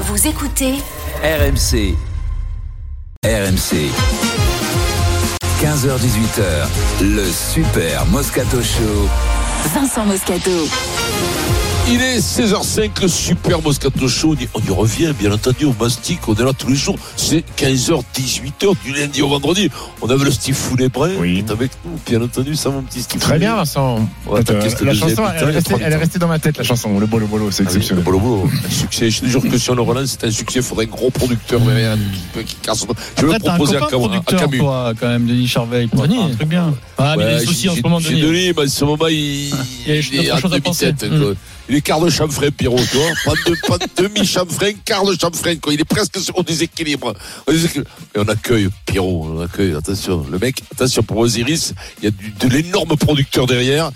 Vous écoutez RMC. RMC. 15h18h, le Super Moscato Show. Vincent Moscato. Il est 16h05, le super Moscato Show. On y- On y revient, bien entendu, au Mastic. On est là tous les jours. C'est 15h, 18h, du lundi au vendredi. On avait le Steve Foulet-Brun Oui. qui est avec nous, bien entendu, ça, mon petit Steve Très bien. Vincent. Euh, la chanson, elle est, il restée, elle est restée dans ma tête, la chanson. Le bolo bolo, c'est Ah oui, le bolo bolo, un succès. Je te jure que si on le relance, c'est un succès. Il faudrait un gros producteur derrière qui, qui casse. Je vais Après, t'as un proposer à, Cam- à producteur, Camus. toi, quand même, Denis Charveil. Pour Denis. un truc bien. Ah, mais il Ouais, a des soucis en ce moment, Denis. Denis, mais en ce moment, il, Il il est à choses à penser. demi-tête. Mm. quoi. Il est quart de chanfrein, Pierrot, tu vois. Pas de, de demi-chanfrein, quart de chanfrein, quoi. Il est presque sur- déséquilibre. Et on accueille Pierrot, on accueille, attention. Le mec, attention, pour Osiris, il y a du- de l'énorme producteur derrière.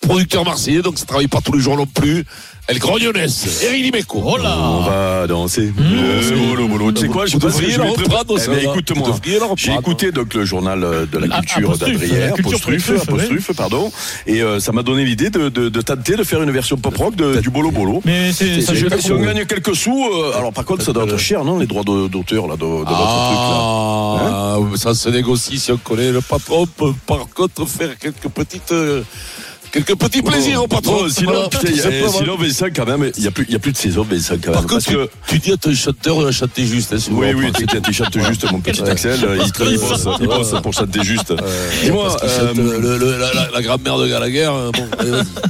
Producteur marseillais, donc ça travaille pas tous les jours non plus. El Grognonès, Eric Limeco. Oh là On va danser. Mmh. Bolo, bolo. Tu sais quoi, je je la reprendre, Eh ben, écoute-moi. J'ai écouté donc le journal euh, de la Ah, culture d'Adrien, apostrophe, pardon, et euh, ça m'a donné l'idée de, de, de tenter de faire une version pop rock de- du bolo bolo. Mais c'est, ça, Si on- pas si on gagne quelques sous, euh, alors par contre ça doit être cher, non, les droits d'auteur là, de, de votre truc là. Ah, ça se négocie si on connaît le patron. On peut par contre faire quelques petites, euh, quelques petits plaisirs au patron. Oh, sinon, Voilà. putain, a- pas sinon, Vincent, quand même, il n'y a, plus- il y a plus de saison, Vincent, quand Par même. contre, parce que, tu, dis à ton chanteur de chanter juste. hein, oui, oui, tu tu chantes juste, mon petit Ouais. Axel, euh, il, il bosse, il bosse pour chanter juste. Dis-moi, euh, le- le- la, la- la grand-mère de Gallagher. hein, Bon,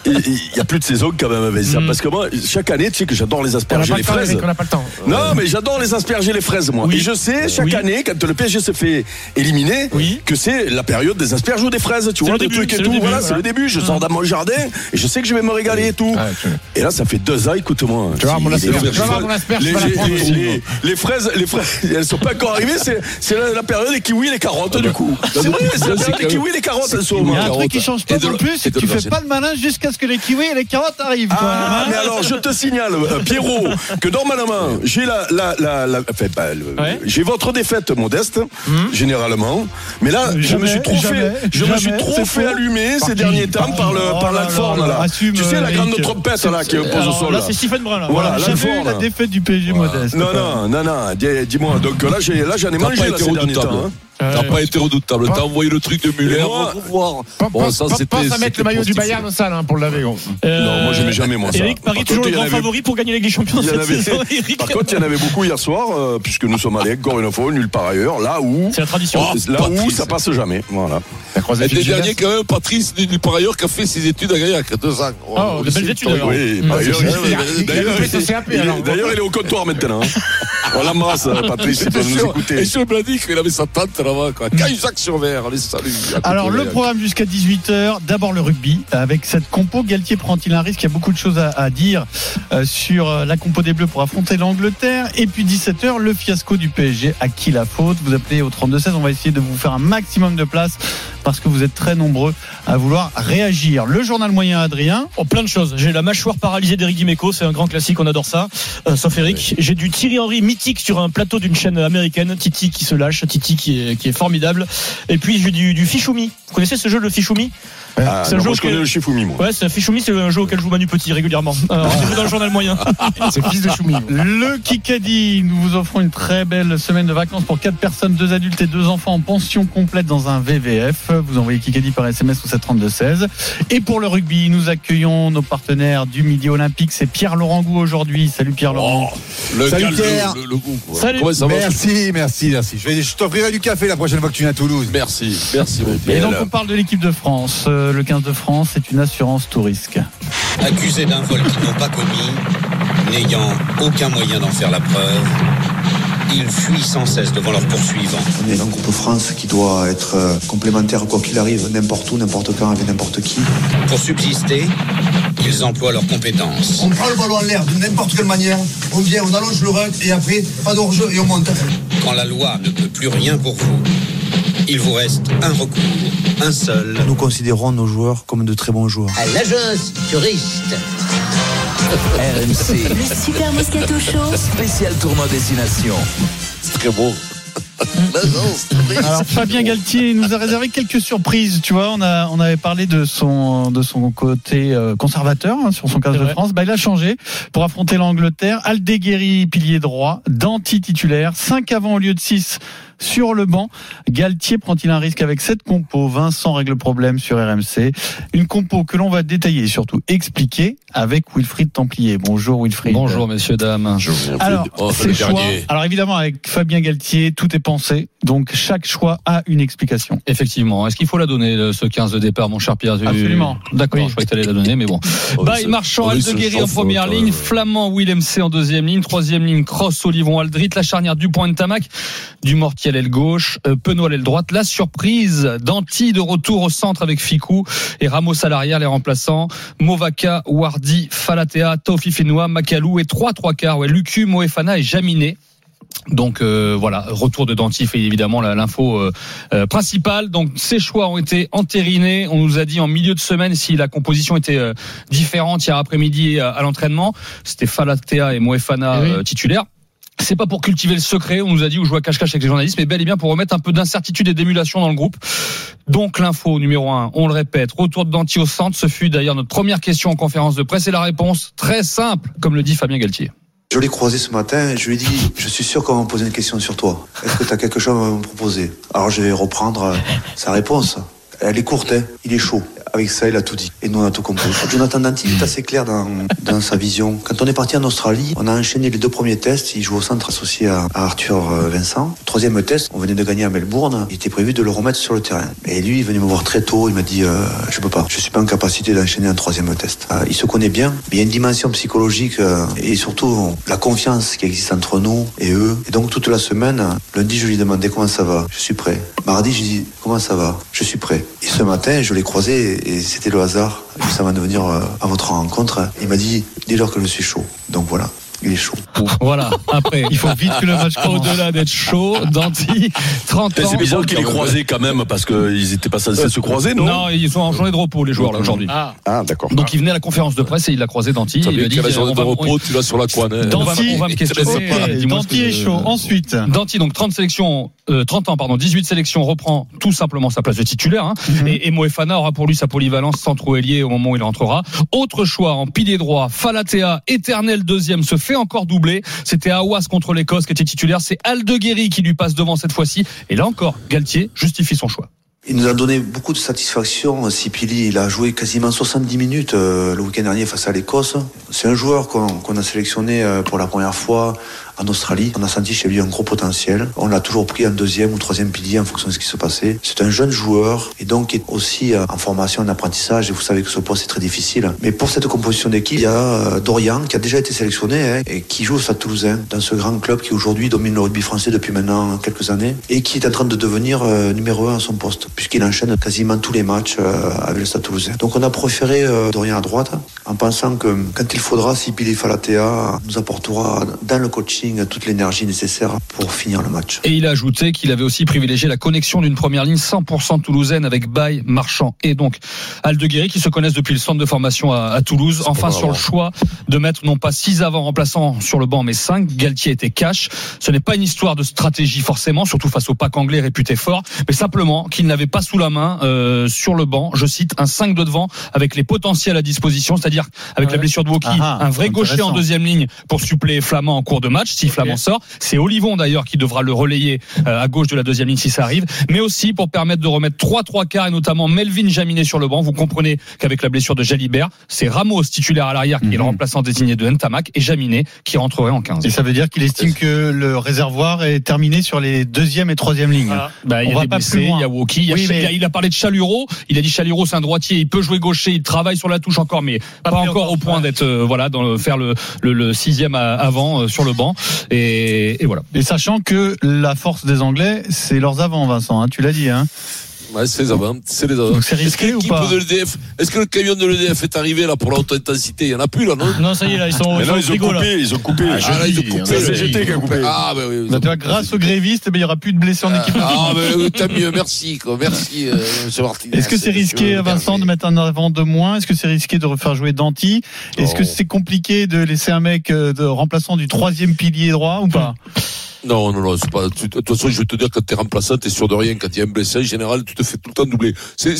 il n'y a plus de saison quand même, Vincent, Mm. parce que moi, chaque année, tu sais que j'adore les asperges et les fraises. Eric, on n'a pas le temps. Non, mais j'adore les asperges et les fraises, moi. Oui. Et je sais, chaque Oui. année, quand le PSG se fait éliminer, que c'est la période des asperges ou des fraises, tu vois, des trucs et c'est le tout. début, voilà, c'est le début. Je sors dans mon jardin et je sais que je vais me régaler et tout. Ouais, tu- Et là, ça fait deux ans, écoute-moi. Tu mon Les- fraises, les fraises, elles sont pas encore arrivées, c'est la la période des kiwis et les carottes, du coup. C'est vrai, c'est la période des kiwis et les carottes, elles sont au Il y a un truc qui change pas non plus, c'est que tu fais pas le malin jusqu'à ce que les kiwis et les carottes arrivent. Ah, hein. mais alors je te signale, euh, Pierrot, que normalement j'ai la, la, la, la- enfin, bah, j'ai votre défaite modeste, généralement, mais là je me suis trop fait, je me suis jamais, trop c'est fait faux. allumer ces derniers temps par le Oh par là l'Alforne là là. assume, tu sais la Eric. grande trompette là qui pose au sol. Là, là. c'est Stephen Brun. Là. Voilà, eu la défaite du PSG modeste. Non non non non, dis- dis-moi donc là j'ai là j'en ai mangé là, ces derniers temps. Hein. T'as pas été redoutable. T'as envoyé le truc de Muller. Et moi- Au revoir. Pense- Bon, ça, pense- c'était- Pense à mettre c'était le maillot du. Bayern au salle hein, pour le laver. Euh, Non, moi j'aimais jamais moi ça. Eric Paris, Par toujours contre, le il grand avait- favori pour gagner la Ligue des Champions Il y en cette avait- saison, Eric. Par contre, il y en avait beaucoup hier soir, euh, puisque nous sommes allés encore une fois nulle part ailleurs, là où, C'est la tradition. Oh, là où ça passe jamais. Voilà. Et des derniers, quand même, Patrice, du par ailleurs, qui a fait ses études à Gaillac, deux ans. Oh, de belles études, d'ailleurs. Oui, d'ailleurs, Il il- il il il est- il au comptoir maintenant. hein. On l'embrasse, euh, Patrice, il doit nous Et écouter. je me dit qu'il avait sa tante là-bas, les saluts. Alors le programme jusqu'à 18h, d'abord le rugby avec cette compo. Galtier prend-il un risque? Il y a beaucoup de choses à, à dire euh, sur euh, la compo des Bleus pour affronter l'Angleterre. Et puis 17h, le fiasco du PSG. À qui la faute? Vous appelez au 32-16. On va essayer de vous faire un maximum de place parce que vous êtes très nombreux à vouloir réagir. Le journal moyen Adrien? Oh, plein de choses. J'ai la mâchoire paralysée d'Eric Dimeco, c'est un grand classique, on adore ça. Euh, sauf Eric. J'ai du Thierry Henry mythique sur un plateau d'une chaîne américaine. Titi qui se lâche, Titi qui est, qui est formidable. Et puis j'ai du, du Fichoumi. Vous connaissez ce jeu, le Fichoumi? Ah, C'est un jeu je connais le Shifumi, moi. Ouais, c'est Fichoumi, c'est un jeu auquel joue Manu Petit régulièrement. Euh, Rendez-vous dans le journal moyen. C'est fils de Choumi. Le Kikadi, nous vous offrons une très belle semaine de vacances pour quatre personnes, deux adultes et deux enfants en pension complète dans un VVF. Vous envoyez Kikadi par SMS ou 732-16. Et pour le rugby, nous accueillons nos partenaires du Midi Olympique. C'est Pierre-Laurent Gou aujourd'hui. Salut Pierre-Laurent. Oh, le Salut Pierre. le, le goût, quoi. Salut. Comment ça va Merci, merci, merci. Je, vais- je t'offrirai du café la prochaine fois que tu viens à Toulouse. Merci, merci, mon Et Pierre. donc on parle de l'équipe de France. Euh, Le 15 de France, c'est une assurance tout risque. accusés d'un vol qu'ils n'ont pas commis, n'ayant aucun moyen d'en faire la preuve, Ils fuient sans cesse devant leurs poursuivants. On est un groupe France qui doit être euh, complémentaire quoi qu'il arrive, n'importe où, n'importe quand, avec n'importe qui. Pour subsister, ils emploient leurs compétences. On prend le ballon en l'air de n'importe quelle manière, on vient, on allonge le rug et après, pas d'enjeu et on monte. Quand la loi ne peut plus rien pour vous, il vous reste un recours, un seul. Nous considérons nos joueurs comme de très bons joueurs. À l'agence touriste. RMC, Le Super Moscato Show. spécial tournoi destination. C'est très beau. Alors Fabien Galtier nous a réservé quelques surprises. Tu vois, on a on avait parlé de son de son côté euh, conservateur hein, sur son 15 C'est de vrai. France. Bah il a changé pour affronter l'Angleterre. Aldeguerri pilier droit, Danti titulaire, 5 avant au lieu de 6 sur le banc. Galtier prend-il un risque avec cette compo? Vincent règle le problème sur RMC. Une compo que l'on va détailler et surtout expliquer avec Wilfried Templier. Bonjour Wilfried. Bonjour messieurs dames. Alors, Oh, ces le choix. dernier. Alors évidemment, avec Fabien Galtier, tout est pensé. Donc chaque choix a une explication. Effectivement. Est-ce qu'il faut la donner ce 15 de départ, mon cher Pierre Absolument. D'accord, Oui. je croyais que tu allais la donner, mais bon. Oh, c'est- Marchand, oh, Aldeguerri en première ligne, euh, Flamand, Willem C en deuxième ligne, troisième ligne, Cross, Olivon, Aldrit, la charnière du point de Tamac, du Mortier à l'aile gauche, euh, Penaud à l'aile droite, la surprise, Danti de retour au centre avec Ficou et Ramos à l'arrière, les remplaçants, Movaka, Wardi, Falatea, Tofi Fenoua, Makalou et 3-3 quarts, ouais, Lucu, Moefana et Jaminet. Donc euh, voilà, retour de Dantif et évidemment l'info euh, euh, principale. Donc ces choix ont été entérinés. On nous a dit en milieu de semaine si la composition était euh, différente hier après-midi à, à l'entraînement. C'était Falatea et Moefana Eh oui. titulaires. C'est pas pour cultiver le secret, on nous a dit, ou jouer à cache-cache avec les journalistes, mais bel et bien pour remettre un peu d'incertitude et d'émulation dans le groupe. Donc l'info numéro un, on le répète, retour de Danti au centre, ce fut d'ailleurs notre première question en conférence de presse et la réponse très simple, comme le dit Fabien Galtier. Je l'ai croisé ce matin je lui ai dit Je suis sûr qu'on va me poser une question sur toi. Est-ce que tu as quelque chose à me proposer? Alors je vais reprendre euh, sa réponse. Elle est courte, hein. il est chaud. Avec ça, il a tout dit. Et nous, on a tout compris. Jonathan Danti est assez clair dans, dans sa vision. Quand on est parti en Australie, on a enchaîné les deux premiers tests. Il joue au centre associé à, à Arthur euh, Vincent. Troisième test, on venait de gagner à Melbourne. Il était prévu de le remettre sur le terrain. Et lui, il venait me voir très tôt. Il m'a dit euh, Je peux pas. Je suis pas en capacité d'enchaîner un troisième test. Euh, il se connaît bien, mais il y a une dimension psychologique euh, et surtout la confiance qui existe entre nous et eux. Et donc, toute la semaine, lundi, je lui demandais comment ça va. Je suis prêt. Mardi, je lui dis comment ça va? Je suis prêt. Et ce matin, je l'ai croisé et c'était le hasard. Juste avant de venir euh, à votre rencontre, il m'a dit dis-leur que je suis chaud. Donc voilà, il est chaud. Voilà, après, Il faut vite que le match commence. au-delà d'être chaud, Danti, 30 ans. C'est bizarre qu'il ait croisé quand même parce qu'ils étaient pas censés se croiser, non Non, ils sont en journée de repos, les joueurs, là, aujourd'hui. Ah, Ah, d'accord. Donc, il venait à la conférence de presse et il a croisé Danti. Il lui a dit, la journée de repos, tu vas sur la coin. hein. on va, Danti, on va me questionner. Danti est chaud. Ensuite, Danti, donc 30 sélections, euh, 30 ans, pardon, 18 sélections, reprend tout simplement sa place de titulaire. Hein. et, et Moefana aura pour lui sa polyvalence centro-ailier au moment où il rentrera. Autre choix en pilier droit, Falatea, éternel deuxième, se encore doubler. C'était Awas contre l'Écosse qui était titulaire. C'est Aldeguerri qui lui passe devant cette fois-ci. Et là encore, Galtier justifie son choix. Il nous a donné beaucoup de satisfaction. Sipili, il a joué quasiment 70 minutes euh, le week-end dernier face à l'Écosse. C'est un joueur qu'on qu'on a sélectionné euh, pour la première fois en Australie. On a senti chez lui un gros potentiel. On l'a toujours pris en deuxième ou troisième pilier en fonction de ce qui se passait. C'est un jeune joueur et donc est aussi euh, en formation, en apprentissage. Et vous savez que ce poste est très difficile. Mais pour cette composition d'équipe, il y a euh, Dorian qui a déjà été sélectionné hein, et qui joue au Stade Toulousain dans ce grand club qui aujourd'hui domine le rugby français depuis maintenant quelques années et qui est en train de devenir euh, numéro un à son poste puisqu'il enchaîne quasiment tous les matchs avec le Stade Toulousain. Donc on a préféré Dorian à droite en pensant que quand il faudra, Sipili Falatea nous apportera dans le coaching toute l'énergie nécessaire pour finir le match. Et il a ajouté qu'il avait aussi privilégié la connexion d'une première ligne 100% toulousaine avec Baye, Marchand et donc Aldeguerri qui se connaissent depuis le centre de formation à, à Toulouse. Enfin, sur le choix de mettre non pas six avant remplaçants sur le banc, mais cinq. Galtier était cash. Ce n'est pas une histoire de stratégie forcément, surtout face au pack anglais réputé fort, mais simplement qu'il n'avait pas sous la main euh, sur le banc, je cite, un 5 de devant avec les potentiels à disposition, c'est-à-dire avec la blessure de Woki, Ah ah, un vrai gaucher en deuxième ligne pour suppléer Flamand en cours de match, C'est Olivon d'ailleurs qui devra le relayer euh, à gauche de la deuxième ligne si ça arrive, mais aussi pour permettre de remettre trois trois quarts et notamment Melvin Jaminet sur le banc. Vous comprenez qu'avec la blessure de Jalibert, c'est Ramos titulaire à l'arrière qui est le Mhm. remplaçant désigné de Ntamak et Jaminet qui rentrerait en 15. et ça veut dire qu'il estime que le réservoir est terminé sur les deuxième et troisième lignes. voilà. Bah, il y On a va des pas blessés, plus loin. il y a Woki, il, y a Oui, Ch- mais- il y a- il a parlé de Chaluro, il a dit Chaluro c'est un droitier, il peut jouer gaucher, il travaille sur la touche encore, mais pas, encore au point d'être euh, voilà dans le, faire le, le, le sixième à- avant euh, sur le banc. Et, voilà. Et sachant que la force des Anglais, c'est leurs avants, Vincent. hein, tu l'as dit. Hein. Ouais, c'est les avant, c'est les avant. Donc c'est risqué Est-ce que ou pas est-ce que le camion de l'EDF est arrivé là pour la haute intensité? Il y en a plus là, non? Non, ça y est, là, ils sont, Mais ils sont là, au ils ont frigo, là. coupé, ils ont coupé. Ah, là, ils ont coupé. C'est CGT qui a coupé. Ah, ben oui. Bah, ont grâce aux grévistes, il n'y aura plus de blessés en équipe. Ah, ben tant mieux, merci, quoi. Merci, euh, monsieur Martinez. Est-ce que c'est risqué, Monsieur Vincent, de mettre un avant de moins? Est-ce que c'est risqué de refaire jouer Danti? Est-ce que Non. c'est compliqué de laisser un mec euh, de remplaçant du troisième pilier droit ou pas? Non, non, non, c'est pas. De toute façon, je vais te dire, quand t'es remplaçant, t'es sûr de rien. Quand il y a un blessé, en général, tu te fais tout le temps doubler. C'est,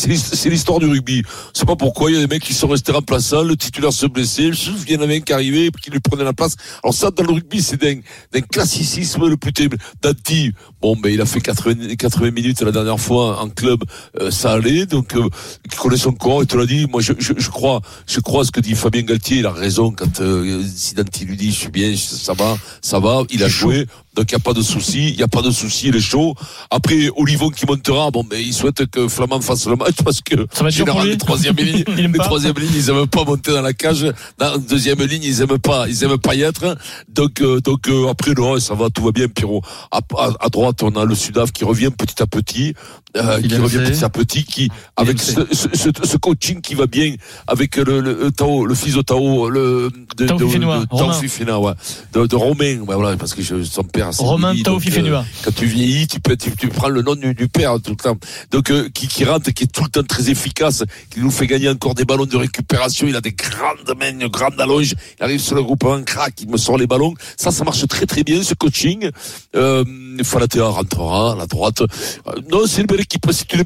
l'histoire du rugby. C'est pas pourquoi il y a des mecs qui sont restés remplaçants, le titulaire se blessait, il y en avait un qui arrivait, qui lui prenait la place. Alors ça, dans le rugby, c'est d'un, d'un classicisme le plus terrible. Dati, bon, ben, il a fait 80, 80 minutes la dernière fois en club, euh, ça allait, donc, euh, il connaît son corps, il te l'a dit. Moi, je, je, je crois, je crois ce que dit Fabien Galtier, il a raison quand, euh, si lui dit, je suis bien, ça va, ça va, il a joué. Donc il n'y a pas de souci, il n'y a pas de souci, il est chaud. Après Olivon qui montera, bon ben il souhaite que Flamand fasse le match parce que Ça va en être dur pour général lui. les troisième lignes, les troisième lignes, ils aiment pas monter dans la cage. Dans la deuxième ligne, ils aiment pas, ils aiment pas y être. Donc euh, donc euh, après non, ça va, tout va bien, Pierrot. À, à- à droite, on a le Sudaf qui revient petit à petit, euh, qui revient petit à petit, qui avec ce, ce, ce- ce coaching qui va bien, avec le, le, le Tao, le fils de Tao, le de, Tao de- Fifénois, de- Tao Romain. Fifénois, ouais, de, de Romain, ouais, voilà, parce que je, son père, c'est Romain Tao donc, euh, Fifénois. quand tu vieillis, tu, peux, tu, tu prends le nom du, du père tout le temps. Donc, euh, qui, qui rentre, qui est tout le temps très efficace, qui nous fait gagner encore des ballons de récupération. Il a des grandes mains, une grande allonge. Il arrive sur le groupement, crac, il me sort les ballons. Ça, ça marche très très bien, ce coaching. Euh, Falatea rentrera à la droite. Euh, non, c'est une belle équipe. C'est une,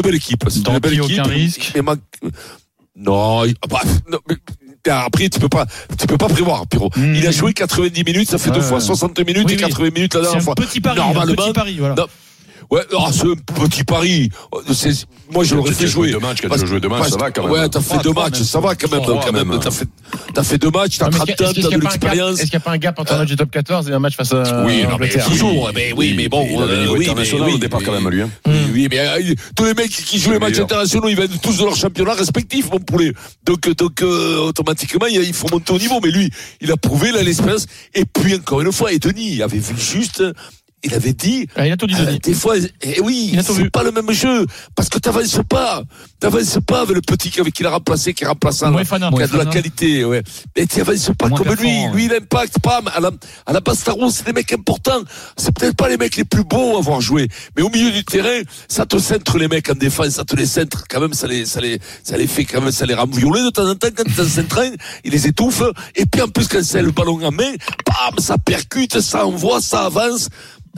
belle équipe. C'est une belle équipe. aucun risque. Mais man- non, ah bah, non, mais- après, tu peux pas, tu peux pas prévoir, Pierrot. Mmh. Il a joué 90 minutes, ça fait deux fois 60 minutes Oui, et oui. 80 minutes la C'est dernière un fois. petit pari, un Normalement, petit pari, voilà. non. Ouais, ah, c'est un petit pari. C'est- moi, je l'aurais fait jouer. deux matchs, quand tu deux matchs, ça va quand même. Ouais, t'as fait deux trois matchs, ça va quand même. Quand même. T'as fait, t'as fait deux matchs, t'as Ah, mais 30 est-ce qu'il ans, y a- est-ce t'as de a pas un gap- l'expérience. Est-ce qu'il n'y a pas un gap entre un match du top 14 et un match face à Oui, non, mais toujours. Mais oui, mais bon. Euh, oui, international au départ quand même, lui. hein. Oui, mais euh, tous les mecs qui jouent les matchs internationaux, ils viennent tous de leur championnat respectif, mon poulet. Donc, donc euh, automatiquement, il faut monter au niveau. Mais lui, il a prouvé, il a l'expérience. Et puis, encore une fois, et Denis avait vu juste, il avait dit, Ah, il a tout dit, euh, des fois, eh oui, Il a tout c'est pas le même jeu. Parce que t'avances pas. T'avances pas avec le petit avec qui il a remplacé, qui est remplaçant. Moefana. qui a de la qualité, ouais. Mais tu avances pas Moins comme lui. Lui, il impacte pas. À la, à la Bastaro, c'est des mecs importants. C'est peut-être pas les mecs les plus beaux à avoir joué. Mais au milieu du terrain, ça te centre les mecs en défense, ça te les centre. Quand même, ça les, ça les, ça les fait quand même, ça les rend violets de temps en temps quand ça s'entraîne. Il les étouffe. Et puis, en plus, quand c'est le ballon en main, bam, ça percute, ça envoie, ça avance.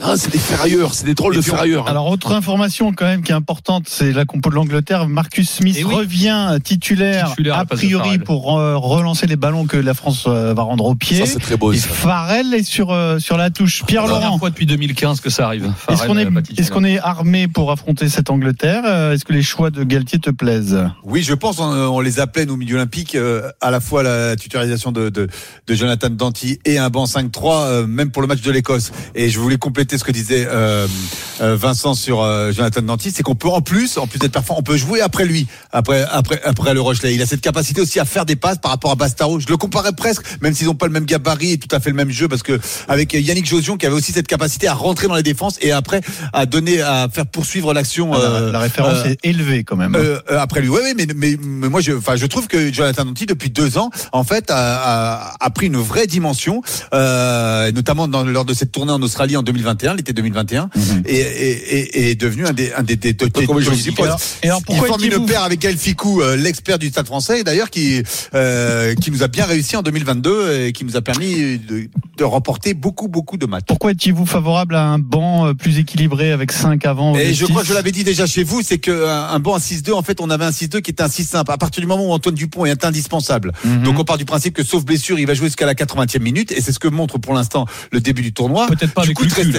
Ah, c'est des ferrailleurs, c'est des drôles de ferrailleurs. hein. Alors, autre information quand même qui est importante, c'est la compo de l'Angleterre. Marcus Smith Eh oui. revient titulaire, Titulaire a priori pour euh, relancer les ballons que la France euh, va rendre au pied. Ça, c'est très beau, Et ça. Farrell est sur euh, sur la touche. Pierre La Laurent. fois depuis 2015 que ça arrive. Est-ce qu'on est, euh, titulaire. qu'on est armé pour affronter cette Angleterre Euh, Est-ce que les choix de Galtier te plaisent? Oui, je pense. On, on les appelait nos milieux olympiques euh, à la fois la titularisation de, de, de Jonathan Danty et un banc 5-3, euh, même pour le match de l'Écosse. Et je voulais compléter ce que disait euh, euh, Vincent sur euh, Jonathan Danty, c'est qu'on peut en plus, en plus d'être performant, on peut jouer après lui, après après après le Rochelais. Il a cette capacité aussi à faire des passes par rapport à Bastaro. Je le comparais presque, même s'ils n'ont pas le même gabarit et tout à fait le même jeu, parce que avec Yannick Josion qui avait aussi cette capacité à rentrer dans les défenses et après à donner, à faire poursuivre l'action. Ah, la, euh, la référence euh, est élevée quand même. après lui, oui, oui, mais, mais, mais moi, je, enfin, je trouve que Jonathan Danty, depuis deux ans, en fait, a, a, a pris une vraie dimension, euh, notamment dans, lors de cette tournée en Australie en 2021, l'été 2021, et, et, et, et est devenu un des, un des, des, des, et alors, pourquoi il forme étiez-vous- une paire avec Gaël Ficou, euh, l'expert du Stade Français, d'ailleurs, qui, euh, qui nous a bien réussi en 2022 et qui nous a permis de, de remporter beaucoup, beaucoup de matchs. Pourquoi étiez-vous favorable à un banc euh, plus équilibré avec 5 avant Et je crois que je l'avais dit déjà chez vous, c'est que un banc à 6-2, en fait, on avait un 6-2 qui était un 6-5. À partir du moment où Antoine Dupont est indispensable. Mhm. Donc on part du principe que sauf blessure, il va jouer jusqu'à la 80e minute, et c'est ce que montre pour l'instant le début du tournoi. Peut-être pas Du avec coup, Lucu, très-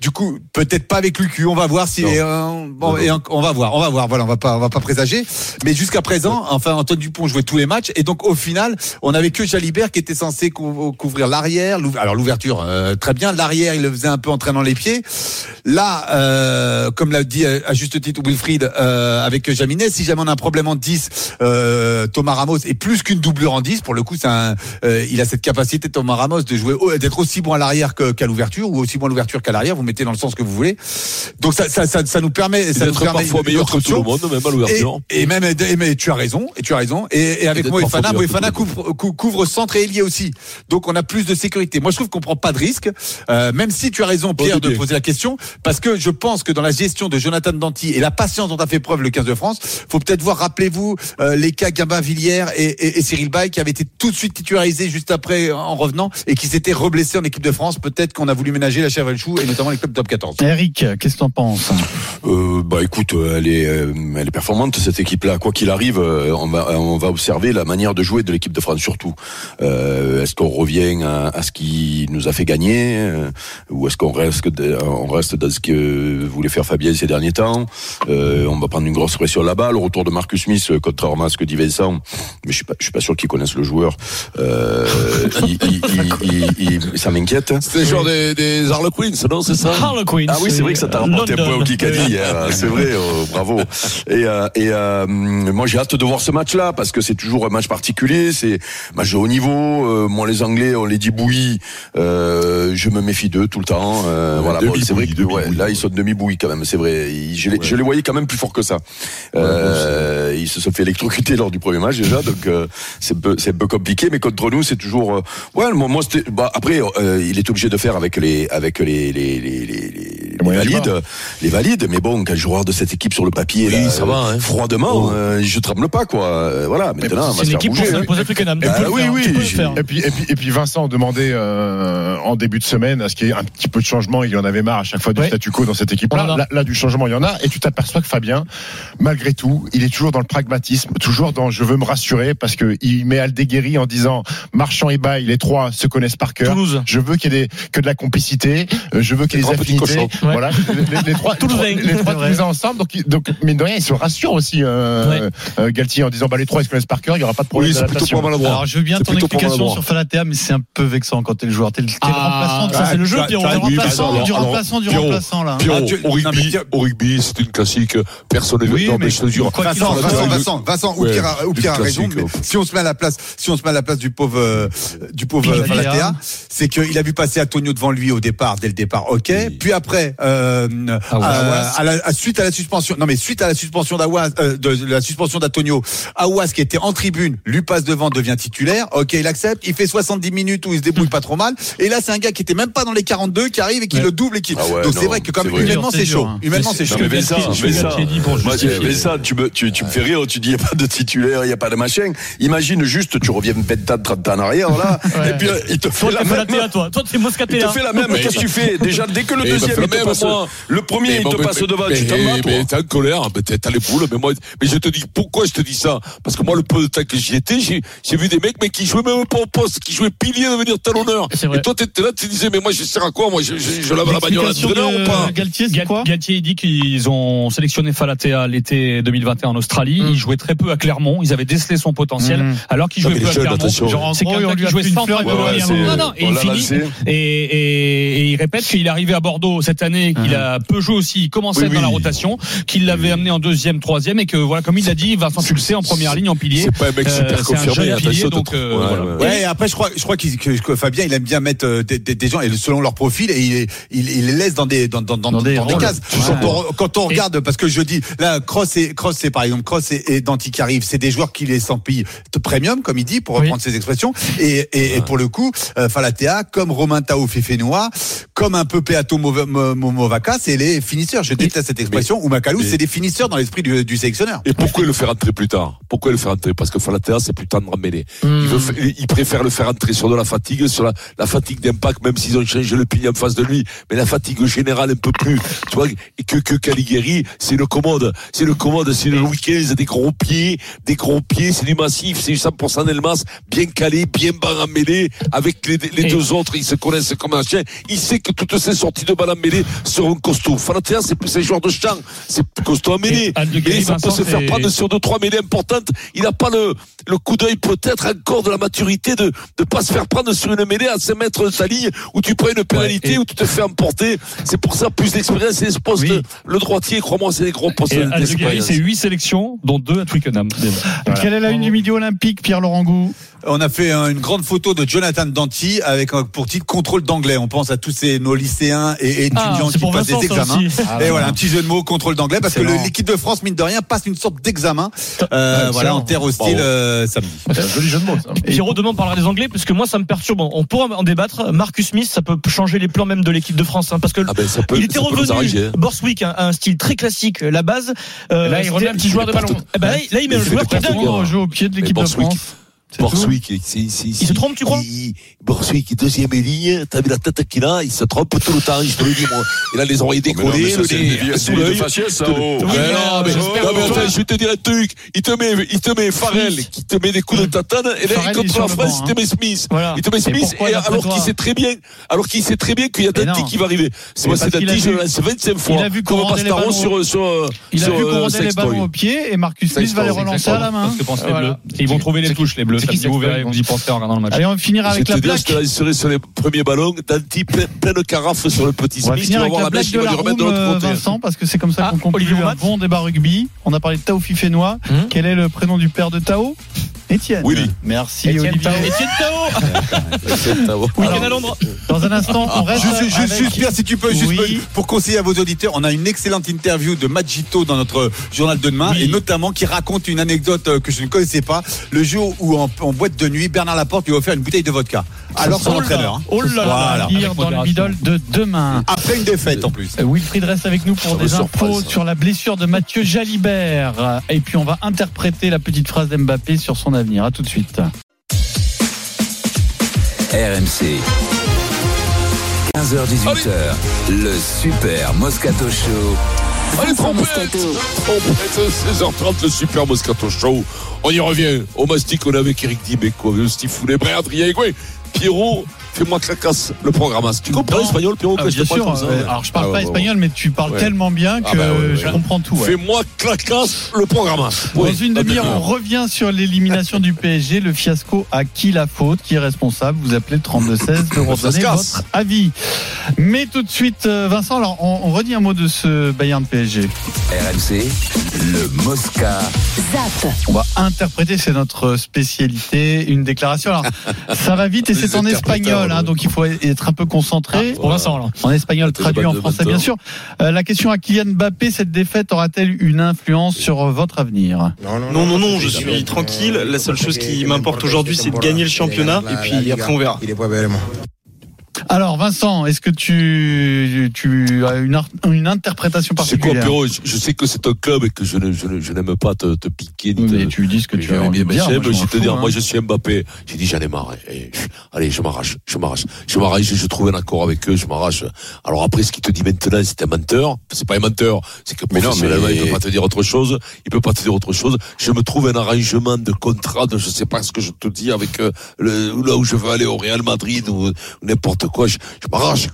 du coup, peut-être pas avec Lucu. On va voir si. euh, bon, et on, on va voir, on va voir. Voilà, on va pas, on va pas présager. Mais jusqu'à présent, enfin, Antoine Dupont jouait tous les matchs, et donc au final, on avait que Jalibert qui était censé cou- couvrir l'arrière. Alors l'ouverture, euh, très bien. L'arrière, il le faisait un peu en traînant les pieds. Là, euh, comme l'a dit euh, à juste titre Wilfried euh, avec Jaminet, si jamais on a un problème en 10, euh, Thomas Ramos est plus qu'une doublure en 10. Pour le coup, c'est un, euh, il a cette capacité, Thomas Ramos, de jouer, d'être aussi bon à l'arrière qu'à l'ouverture, ou aussi bon à l'ouverture qu'à l'arrière. Vous mettez dans le sens que vous voulez. Donc ça, ça, ça, ça nous permet, ça nous permet parfois meilleur que tout le monde, même à l'ouverture. Et, et même, et mais tu as raison, et tu as raison. Et, et avec Moefana, Moefana couvre, cou- couvre centre et ailier aussi. Donc on a plus de sécurité. Moi je trouve qu'on prend pas de risque, euh, même si tu as raison Pierre de poser la question, parce que je pense que dans la gestion de Jonathan Danty et la patience dont a fait preuve le 15 de France, faut peut-être voir, rappelez-vous, euh, les cas Gabin Villiers et, et, et Cyril Bay qui avaient été tout de suite titularisés juste après en revenant et qui s'étaient reblessés en équipe de France. Peut-être qu'on a voulu ménager la chèvre et le chou et notamment les clubs top 14. Eric, qu'est-ce que t'en penses? Euh, bah écoute, euh, elle est, euh, elle est performante cette équipe-là. Quoi qu'il arrive, euh, on va, on va observer la manière de jouer de l'équipe de France surtout. Euh, est-ce qu'on revient à, à ce qui nous a fait gagner, euh, ou est-ce qu'on reste, on reste dans ce que voulait faire Fabien ces derniers temps? Euh, On va prendre une grosse pression là-bas. Le retour de Marcus Smith, contrairement à ce que dit Vincent, mais je suis pas, je suis pas sûr qu'ils connaissent le joueur. Euh, il, il- il- il- il- ça m'inquiète. C'est le genre des, des Harlequins, non, c'est ça Harlequins. Ah oui, c'est vrai que ça t'a rapporté un point au Kikadi hier. C'est vrai, euh, bravo. Et, euh, et euh, moi, j'ai hâte de voir ce match-là parce que c'est toujours un match particulier. C'est un match de haut niveau. Euh, moi, les Anglais, on les dit bouillis. Euh, je me méfie d'eux tout le temps. Euh, voilà, bon, c'est vrai que ouais, là, ils sont demi-bouillis quand même. C'est vrai. Ils- je, les, je les voyais quand même plus forts que ça. Euh, ils se sont fait électrocuter lors du premier match déjà, donc euh, c'est un peu, c'est un peu compliqué. Mais contre nous, c'est toujours. euh, ouais, moi, moi, c'était. Bah, après, euh, il est obligé de faire avec les, avec les, les, les, les, valides, les valides. Mais bon, quand je regarde de cette équipe sur le papier, Oui, là, ça va, hein. froidement, euh, je tremble pas, quoi. Euh, voilà. Maintenant, C'est une faire équipe pour bouger. hein. s'imposer Twickenham. Tu Bah peux le oui, oui. Et puis, et puis, et puis Vincent demandait euh, en début de semaine à ce qu'il y ait un petit peu de changement? Il y en avait marre à chaque fois du Ouais. statu quo dans cette équipe-là. a. Là, là, du changement, il y en a. Et tu t'aperçois que Fabien, malgré tout, il est toujours dans le pragmatisme, toujours dans je veux me rassurer parce que il met Aldeguerri en disant Marchand et Bail, les trois se connaissent par cœur. Toulouse. Je veux qu'il y ait des, que de la complicité. euh, Je veux qu'il y ait affinités. Voilà. Les, les- les trois, les les trois ensemble. Donc, donc, mine de rien, il se rassure aussi, euh, euh, Galtier, en disant bah, les trois ils se connaissent par cœur. Il y aura pas de problème Oui, d'adaptation. Alors, je veux bien ton explication sur Falatea, mais c'est un peu vexant quand t'es le joueur. T'es le, t'es le Ah, remplaçant. de ça, c'est le jeu, Pierrot. le remplaçant du remplaçant du remplaçant, là. Ah, au rugby, Pierre- au rugby, c'est une classique. Personne ne Oui, non, mais mais je te jure. quoi qu'il Vincent, Vincent, Vincent, Vincent, ou Pierre, a- raison, mais euh. si on se met à la place, si on se met à la place du pauvre, euh, du pauvre euh, Falatea. Falatea, c'est qu'il a vu passer Antonio devant lui au départ, dès le départ, ok. Puis après, euh, Aouas. à, à la, à- suite à la suspension, non mais suite à la suspension d'Aouas, euh, de, de la suspension d'Antonio, Aouas qui était en tribune, lui passe devant, devient titulaire, ok, il accepte, il fait 70 minutes où il se débrouille pas trop mal, et là c'est un gars qui était même pas dans les 42, qui arrive et qui Ouais. le double et qui, Ah ouais, donc c'est vrai que comme vrai. humainement C'est chaud, hein. humainement c'est chaud. Mais moi. Vincent, tu me, tu, tu me fais rire, tu dis, il n'y a pas de titulaire, il n'y a pas de machin. Imagine juste, tu reviens 20 ans, 30 ans en arrière, là, et puis euh, il te fait la même. Toi. Moscatéa. fait la même, qu'est-ce que tu fais? Déjà, dès que le m'a deuxième, fait il te la même, passe, moi. le premier, Mais il bon, te mais- passe mais- devant, mais- tu t'en bats, toi. Mais t'es en colère, t'as les boules. Mais moi, mais je te dis, pourquoi je te dis ça? Parce que moi, le peu de temps que j'y étais, j'ai j'ai vu des mecs, mais qui jouaient même pas au poste, qui jouaient pilier devenir talonneur. Et toi, t'étais là, tu disais, mais moi, je sers à quoi Moi, je, je, je lave la bagnole à l'entraîneur ou pas? De Galtier, c'est Gal- quoi? Galtier il dit qu'ils ont sélectionné Falatea l'été 2021 en Australie. Mm. Il jouait très peu à Clermont. Ils avaient décelé son potentiel Mm. alors qu'il Non, jouait mais peu à Clermont. Genre, en C'est gros, quelqu'un on lui a de Non, non, et il finit. Et, il répète qu'il est arrivé à Bordeaux cette année, qu'il a peu joué aussi, il commençait Oui, dans la rotation, qu'il l'avait amené en deuxième, troisième, et que voilà, comme il l'a dit, Vincent, tu le sais, en première ligne, en pilier. C'est pas un mec Euh, super c'est un confirmé. pilier, donc, euh, ouais, voilà. ouais. Ouais, et après je crois, je crois qu'il- que, que Fabien il aime bien mettre euh, des, des- des gens et selon leur profil et il, il, il les laisse dans des dans, dans, dans, Dans des dans des rôles. cases. Ouais. Quand, on, quand on regarde parce que je dis là Cross et Cross c'est par exemple Cross et, et Danti qui arrivent, c'est des joueurs qui les s'empillent de premium comme il dit pour Oui. reprendre ses expressions et, et, et pour le coup euh, Falatea comme Romain Tao Fefenois comme un peu Peato Movaca c'est les finisseurs. Je déteste cette expression ou Macalou c'est des finisseurs dans l'esprit du, du sélectionneur. Et pourquoi le faire entrer plus tard? Pourquoi le faire entrer? Parce que Falatea, c'est plus tendre à mêler. Il, préfère le faire entrer sur de la fatigue, sur la, la fatigue d'impact, même s'ils ont changé le pilier en face de lui. Mais la fatigue générale un peu plus, tu vois, et que, que Caligari, c'est le commode. C'est le commode, c'est le week-end, des gros pieds, des gros pieds, c'est du massif, c'est du 100% d'Elmas, bien calé, bien bas en mêlée, avec les, les deux autres, ils se connaissent comme un chien. Il sait que toutes ces sorties de balles en mêlée sur un costaud. Falatea, c'est plus un joueur de champ, c'est plus costaud de Guéry, Et ça peut se faire prendre sur deux, trois mêlées importantes. Il n'a pas le, le coup d'œil peut-être encore de la maturité de ne pas se faire prendre sur une mêlée à 5 mètres de sa ligne où tu prends une pénalité, et- où tu te fais emporter. C'est pour ça plus d'expérience et ce poste, Oui. le droitier, crois-moi, c'est des gros postes d'expérience. c'est 8 sélections, dont 2 à Twickenham. Quelle est la une du midi olympique, Pierre-Laurent Gou? On a fait euh, une grande photo de Jonathan Danty avec euh, pour titre contrôle d'anglais. On pense à tous ces nos lycéens et, et Ah, étudiants c'est qui pour passent Vincent, des examens. et voilà un petit jeu de mots contrôle d'anglais parce que l'équipe de France mine de rien passe une sorte d'examen euh, voilà en terre hostile euh, samedi. C'est un joli jeu de mots, ça. Pierrot, demain on parlera des Anglais, parce que moi ça me perturbe. On pourra en débattre. Marcus Smith, ça peut changer les plans même de l'équipe de France, hein, parce que Ah ben, peut, il était ça peut nous arriver, revenu hein. Borswick, un, un style très classique, la base. Euh, Là, il remet un petit joueur de ballon. Eh ben, là, il met un joueur qui est au pied de l'équipe de Borswick, France. C'est tout Borswick, il, se trompe, tu crois il, Borswick, il est deuxième ligne, t'as vu la tête qu'il a, il se trompe tout le temps, je te le dis, moi. Il a les oreilles décollées, le c'est nez sous l'œil. non, mais, j'espère non, mais que- attends, je vais te dire un truc. Il te met, il te met Farrell, qui te met des coups de tatane, et là, contre la France, banc, il te met Smith. Il te met Et Smith, alors qu'il sait très bien, alors qu'il sait très bien qu'il y a Dati qui va arriver. C'est moi, c'est Dati, je le lance 25 fois. il a vu qu'on Comme rendait les Bastaron ballons sur, sur, Il a sur, vu qu'on euh, les ballons au pied et Marcus Smith va les relancer à la main. Ils vont trouver les touches, les Bleus. Samedi, vous verrez, vous y penserez en regardant le match. Allez, on va finir Je vais avec la blague. je te laisserai sur les premiers ballons, Danti, plein, plein de carafes sur le petit On va Smith, vas avec voir la la blague de il va la lui remettre de room, l'autre côté. Vincent, parce que c'est comme ça Ah, qu'on conclut un bon débat rugby. On a parlé de Tao Fifénois. Hum. Quel est le prénom du père de Tao? Étienne. Willy. Merci Étienne Olivier. Tao. Etienne Tao Week-end à Londres. Dans un instant, on reste Juste, juste, avec- juste, Pierre, si tu peux, juste Oui. pour conseiller à vos auditeurs, on a une excellente interview de Magito dans notre journal de demain, Oui. et notamment qui raconte une anecdote euh, que je ne connaissais pas, le jour où en, en boîte de nuit, Bernard Laporte lui a offert une bouteille de vodka. Alors son Oh entraîneur. hein. Oh là là Voilà. dans le bidol de demain. Après une défaite en plus. Euh, Wilfried reste avec nous pour des infos sur la blessure de Mathieu Jalibert. Et puis on va interpréter la petite phrase d'Mbappé sur son avenir. À tout de suite. RMC. 15h18h, le Super Moscato Show. Allez, trompette Trompette, 16h30, le Super Moscato Show. On y revient. Au mastic, on est avec Eric Dimeco, le Steve Foulet, Bré, Adrien Egoué. Pierrot, fais-moi clacasse le programme. Tu comprends l'espagnol, Pierrot, Ah, que je bien sûr. ça euh, alors je parle Ah, pas ouais, espagnol, mais tu parles Ouais. tellement bien que Ah, bah, ouais, ouais, je ouais. comprends tout. ouais. Fais-moi clacasse le programme. Dans une demi-heure, on revient sur l'élimination du PSG. Le fiasco à qui la faute? Qui est responsable? Vous appelez le 32-16 de redonner votre avis. Mais tout de suite, euh, Vincent, alors on, on redit un mot de ce Bayern PSG. RMC, le Mosca. Zap. On va interpréter, c'est notre spécialité, une déclaration. Alors, ça va vite et c'est en interpréteurs, espagnol, hein, donc il faut être un peu concentré. Pour Vincent, alors. En espagnol, traduit en français, bien sûr. Euh, la question à Kylian Mbappé, cette défaite aura-t-elle une influence sur votre avenir? Non, non, non, je suis tranquille. La seule chose qui m'importe aujourd'hui, c'est de gagner le championnat. Et puis après, on verra. Alors, Vincent, est-ce que tu, tu as une, une interprétation C'est quoi, particulière Pierrot je, je sais que c'est un club et que je, ne- je, ne- je n'aime pas te, te piquer. ni Oui, te- mais tu dis ce que tu as envie de dire. moi, je vais te dire, hein. moi je suis Mbappé. J'ai dit j'en ai marre. Et, allez, je m'arrache, je m'arrache, je m'arrache. Je trouve un accord avec eux, je m'arrache. Alors après, ce qu'il te dit maintenant, c'est un menteur. C'est pas un menteur, c'est que Mais non, professionnellement, mais- il peut pas te dire autre chose. Il peut pas te dire autre chose. Je me trouve un arrangement de contrat, de je sais pas ce que je te dis avec euh, le, là où je veux aller au Real Madrid ou, ou n'importe quoi. Je, je m'arrache.